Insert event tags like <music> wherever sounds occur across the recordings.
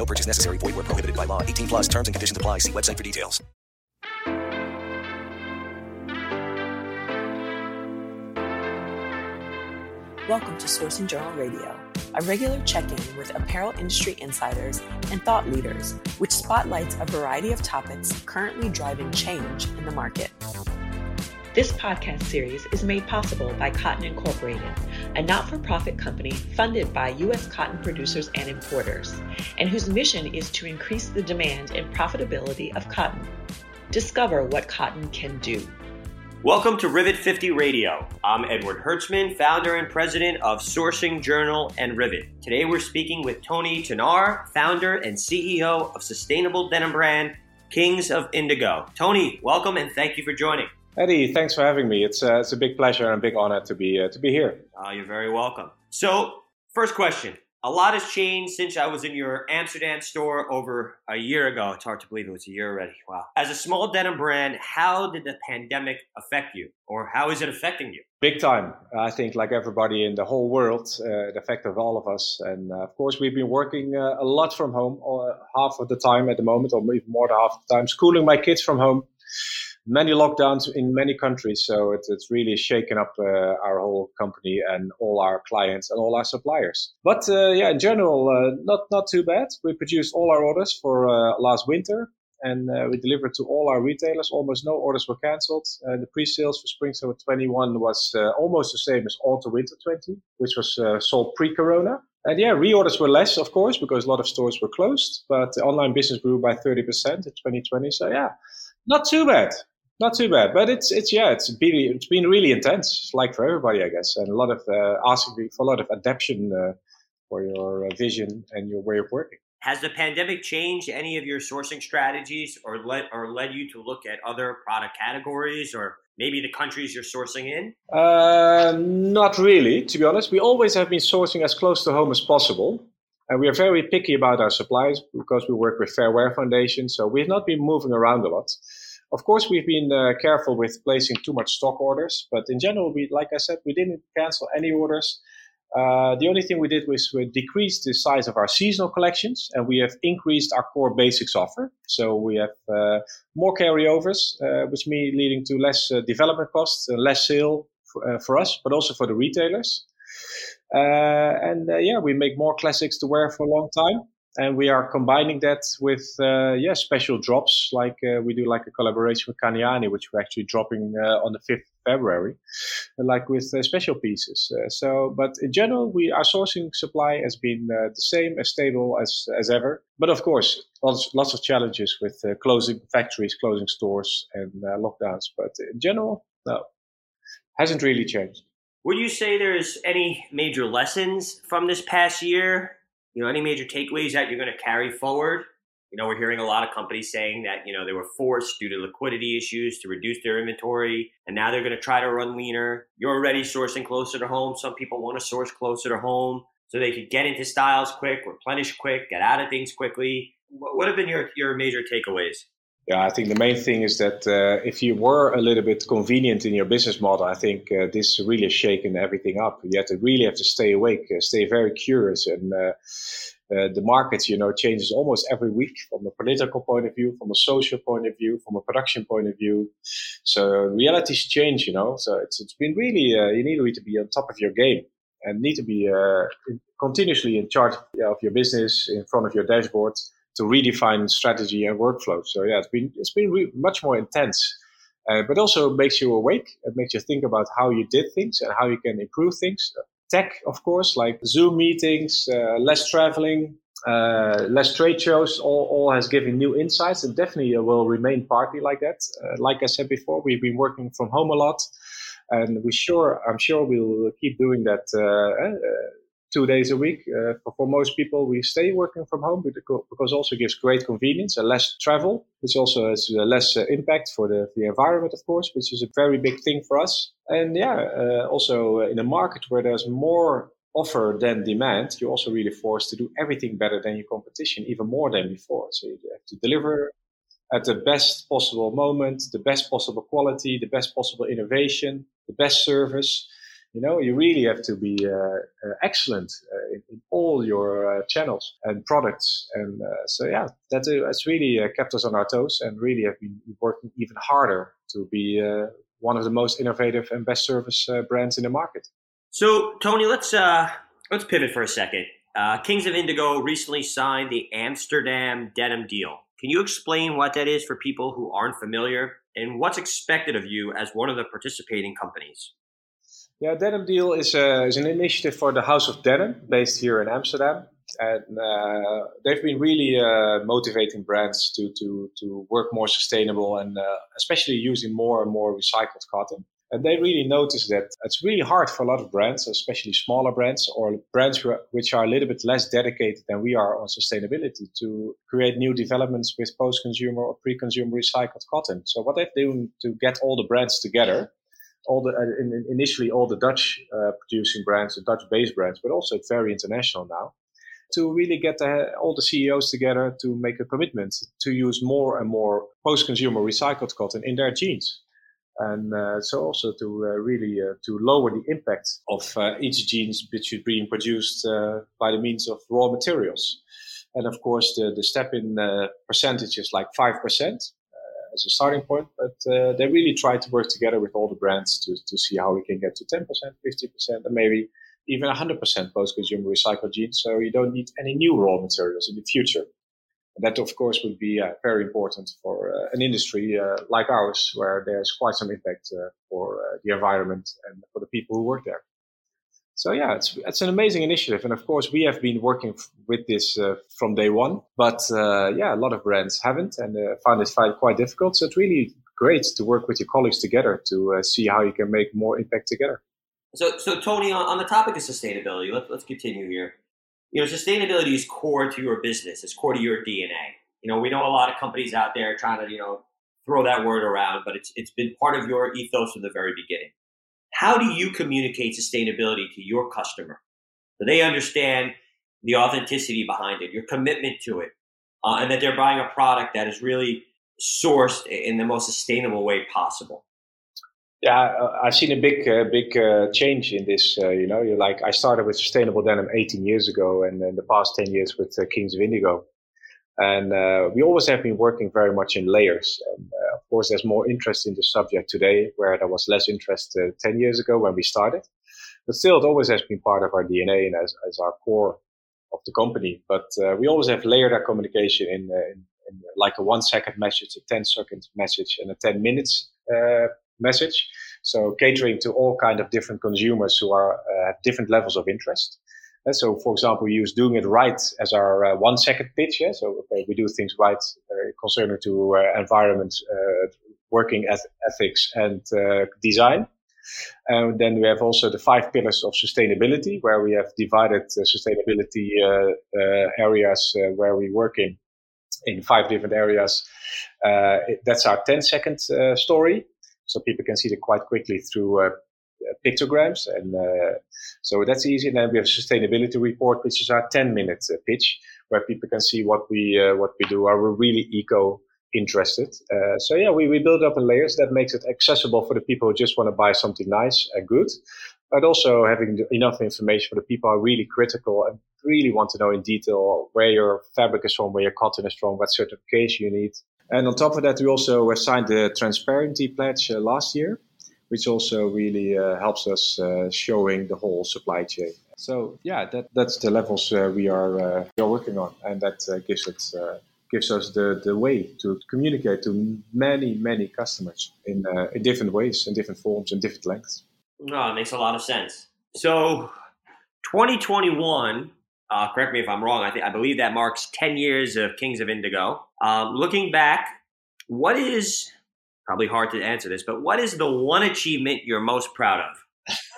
No purchase necessary. Void where prohibited by law. 18 plus terms and conditions apply. See website for details. Welcome to Sourcing Journal Radio, a regular check in with apparel industry insiders and thought leaders, which spotlights a variety of topics currently driving change in the market. This podcast series is made possible by Cotton Incorporated, a not for profit company funded by U.S. cotton producers and importers, and whose mission is to increase the demand and profitability of cotton. Discover what cotton can do. Welcome to Rivet 50 Radio. I'm Edward Hertzman, founder and president of Sourcing Journal and Rivet. Today we're speaking with Tony Tonnaer, founder and CEO of sustainable denim brand Kings of Indigo. Tony, welcome and thank you for joining. Eddie, thanks for having me. It's, uh, it's a big pleasure and a big honor to be, uh, to be here. Uh, you're very welcome. So, first question a lot has changed since I was in your Amsterdam store over a year ago. It's hard to believe it was a year already. Wow. As a small denim brand, how did the pandemic affect you, or how is it affecting you? Big time. I think, like everybody in the whole world, uh, it affected all of us. And uh, of course, we've been working uh, a lot from home, uh, half of the time at the moment, or even more than half the time, schooling my kids from home many lockdowns in many countries. So it, it's really shaken up uh, our whole company and all our clients and all our suppliers. But uh, yeah, in general, uh, not not too bad. We produced all our orders for uh, last winter. And uh, we delivered to all our retailers. Almost no orders were cancelled. Uh, the pre-sales for spring summer 21 was almost the same as autumn winter 20, which was sold pre-corona. And yeah, reorders were less, of course, because a lot of stores were closed. But the online business grew by 30% in 2020. So yeah, not too bad. Not too bad, but it's it's yeah, it's been it's been really intense, like for everybody, I guess, and a lot of uh, asking for a lot of adaptation uh, for your uh, vision and your way of working. Has the pandemic changed any of your sourcing strategies, or led or led you to look at other product categories, or maybe the countries you're sourcing in? Uh, not really, to be honest. We always have been sourcing as close to home as possible. And we are very picky about our supplies because we work with Fair Wear Foundation. So we've not been moving around a lot. Of course, we've been uh, careful with placing too much stock orders, but in general, we, like I said, we didn't cancel any orders. Uh, the only thing we did was we decreased the size of our seasonal collections and we have increased our core basics offer. So we have uh, more carryovers, uh, which means leading to less uh, development costs, and less sale for, uh, for, us, but also for the retailers. and yeah, we make more classics to wear for a long time and we are combining that with uh, yeah special drops. Like uh, we do like a collaboration with Candiani which we're actually dropping uh, on the 5th February like with uh, special pieces. Uh, so but in general we our sourcing supply has been uh, the same as stable as as ever. But of course lots, lots of challenges with closing factories closing stores and lockdowns. But in general no hasn't really changed. Would you say there's any major lessons from this past year you know, any major takeaways that you're going to carry forward? You know, we're hearing a lot of companies saying that, you know, they were forced due to liquidity issues to reduce their inventory and now they're going to try to run leaner. You're already sourcing closer to home. Some people want to source closer to home so they could get into styles quick, replenish quick, get out of things quickly. What have been your, your major takeaways? Yeah, I think the main thing is that uh, if you were a little bit convenient in your business model, I think uh, this really has shaken everything up. You have to really have to stay awake, uh, stay very curious, and uh, uh, the markets, you know, changes almost every week from a political point of view, from a social point of view, from a production point of view. So realities change, you know. So it's it's been really uh, you need to be on top of your game and need to be continuously in charge of your business, in front of your dashboard to redefine strategy and workflow. So yeah, it's been it's been re- much more intense, uh, but also makes you awake. It makes you think about how you did things and how you can improve things. Tech, of course, like Zoom meetings, uh, less traveling, uh, less trade shows, all, all has given new insights and definitely will remain partly like that. Uh, like I said before, we've been working from home a lot and we sure, I'm sure we'll keep doing that uh, uh, two days a week. Uh, for, for, most people, we stay working from home because also gives great convenience and less travel, which also has uh, less uh, impact for the, the environment, of course, which is a very big thing for us. And yeah, uh, also in a market where there's more offer than demand, you're also really forced to do everything better than your competition, even more than before. So you have to deliver at the best possible moment, the best possible quality, the best possible innovation, the best service you know, you really have to be uh, uh, excellent uh, in, in, all your channels and products. And so, yeah, that, that's really kept us on our toes and really have been working even harder to be one of the most innovative and best service brands in the market. So, Tony, let's let's pivot for a second. Uh, Kings of Indigo recently signed the Amsterdam Denim Deal. Can you explain what that is for people who aren't familiar and what's expected of you as one of the participating companies? Yeah, Denim Deal is, a, is an initiative for the House of Denim based here in Amsterdam. And uh, they've been really uh, motivating brands to, to, to work more sustainable and uh, especially using more and more recycled cotton. And they really notice that it's really hard for a lot of brands, especially smaller brands or brands which are a little bit less dedicated than we are on sustainability to create new developments with post-consumer or pre-consumer recycled cotton. So what they're doing to get all the brands together all the uh, initially all the Dutch uh, producing brands, the Dutch based brands, but also very international now, to really get the, all the CEOs together to make a commitment to use more and more post consumer recycled cotton in their jeans. And uh, so also to uh, really uh, to lower the impact of uh, each jeans which is being produced by the means of raw materials. And of course, the, the step in percentage is like 5% as a starting point. But uh, they really try to work together with all the brands to, to see how we can get to 10%, 50%, and maybe even 100% post-consumer recycled jeans. So you don't need any new raw materials in the future. And that, of course, would be uh, very important for uh, an industry uh, like ours, where there's quite some impact uh, for uh, the environment and for the people who work there. So yeah, it's it's an amazing initiative, and of course we have been working f- with this uh, from day one. But uh, yeah, a lot of brands haven't, and uh, found it quite difficult. So it's really great to work with your colleagues together to uh, see how you can make more impact together. So, so Tony, on, on the topic of sustainability, let, let's continue here. You know, sustainability is core to your business. It's core to your DNA. You know, we know a lot of companies out there trying to you know throw that word around, but it's it's been part of your ethos from the very beginning. How do you communicate sustainability to your customer? So they understand the authenticity behind it, your commitment to it, uh, and that they're buying a product that is really sourced in the most sustainable way possible. Yeah, I've seen a big, uh, big uh, change in this. Uh, you know, like I started with sustainable denim 18 years ago, and in the past 10 years with uh, Kings of Indigo. And uh, we always have been working very much in layers. And, uh, course, there's more interest in the subject today, where there was less interest uh, 10 years ago when we started. But still, it always has been part of our DNA and as, as our core of the company. But uh, we always have layered our communication in, uh, in, in, like a one second message, a 10 second message, and a 10 minutes uh, message. So catering to all kind of different consumers who are have different levels of interest. And so, for example, we use doing it right as our uh, one second pitch. Yeah? So okay, we do things right uh, concerning to uh, environment, uh, working eth- ethics, and uh, design. And then we have also the five pillars of sustainability, where we have divided sustainability areas where we work in in five different areas. that's our 10 second story. So people can see it quite quickly through uh, pictograms. And uh, so that's easy. And then we have sustainability report, which is our 10 minute uh, pitch where people can see what we, what we do. Are we really eco interested? so yeah, we, we build up in layers that makes it accessible for the people who just want to buy something nice and good but also having enough information for the people who are really critical and really want to know in detail where your fabric is from, where your cotton is from, what certification you need. And on top of that, we also signed the Transparency Pledge uh, last year, which also really uh, helps us uh, showing the whole supply chain. So yeah, that, that's the levels uh, we are we are working on, and that gives it gives us the, the way to communicate to many many customers in in different ways, in different forms, and different lengths. No, it makes a lot of sense. So, 2021. Uh, correct me if I'm wrong. I think I believe that marks 10 years of Kings of Indigo. Um, looking back, what is probably hard to answer this, but what is the one achievement you're most proud of?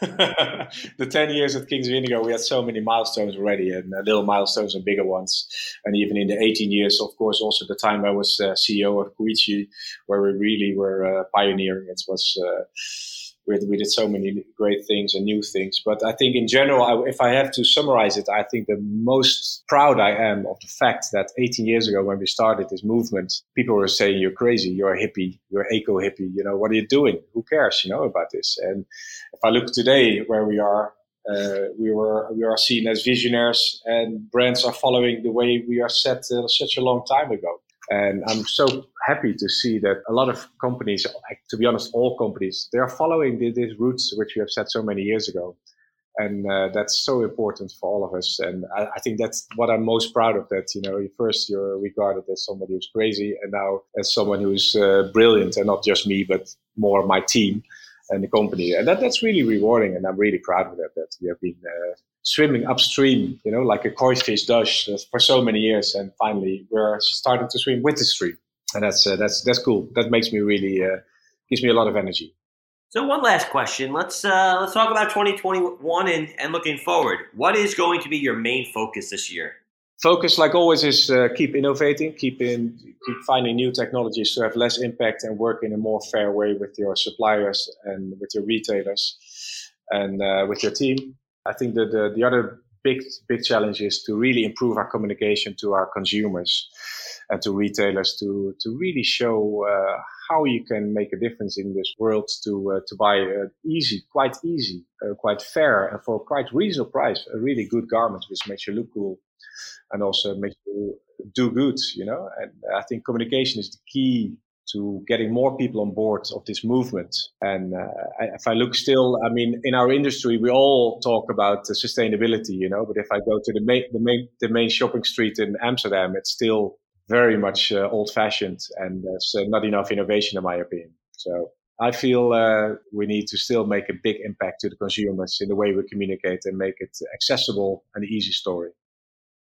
<laughs> the 10 years at Kings of Indigo, we had so many milestones already, and uh, little milestones and bigger ones. And even in the 18 years, of course, also the time I was uh, CEO of Kuyichi, where we really were uh, pioneering. It was we, we did so many great things and new things. But I think in general, I, if I have to summarize it, I think the most proud I am of the fact that 18 years ago, when we started this movement, people were saying, "You're crazy. You're a hippie. You're eco hippie. You know what are you doing? Who cares? You know about this?" And if I look today where we are, uh, we were we are seen as visionaries, and brands are following the way we are set uh, such a long time ago. And I'm so happy to see that a lot of companies, to be honest, all companies, they are following these routes which we have set so many years ago. And uh, that's so important for all of us. And I, I, think that's what I'm most proud of. That you know, first you're regarded as somebody who's crazy, and now as someone who's uh, brilliant, and not just me, but more my team and the company. And that, that's really rewarding, and I'm really proud of that. That we have been uh, swimming upstream, you know, like a koi fish does for so many years, and finally we're starting to swim with the stream, and that's uh, that's that's cool. That makes me really uh, gives me a lot of energy. So one last question. Let's uh, let's talk about 2021 and, and looking forward. What is going to be your main focus this year? Focus, like always, is uh, keep innovating, keep in, keep finding new technologies to have less impact and work in a more fair way with your suppliers and with your retailers and uh, with your team. I think that the, the other big big challenge is to really improve our communication to our consumers and to retailers to to really show uh, how you can make a difference in this world to uh, to buy uh, easy, quite easy, uh, quite fair, and for quite reasonable price, a really good garment which makes you look cool and also makes you do good. You know, and I think communication is the key to getting more people on board of this movement. And uh, if I look still, I mean, in our industry, we all talk about sustainability, you know. But if I go to the main, the main, the main shopping street in Amsterdam, it's still very much uh, old-fashioned, and there's uh, not enough innovation, in my opinion. So I feel uh, we need to still make a big impact to the consumers in the way we communicate and make it accessible and easy story.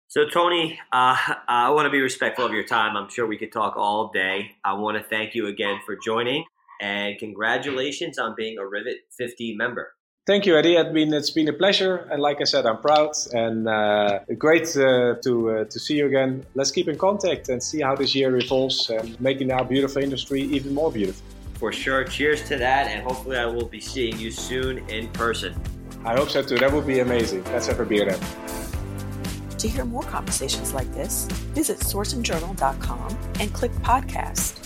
So, Tony, uh, I want to be respectful of your time. I'm sure we could talk all day. I want to thank you again for joining and congratulations on being a Rivet 50 member. Thank you, Eddie. I mean, it's been a pleasure, and like I said, I'm proud and uh, great uh, to uh, to see you again. Let's keep in contact and see how this year evolves and making our beautiful industry even more beautiful. For sure. Cheers to that, and hopefully, I will be seeing you soon in person. I hope so too. That would be amazing. Let's have a beer then. To hear more conversations like this, visit sourcingjournal.com and click podcast.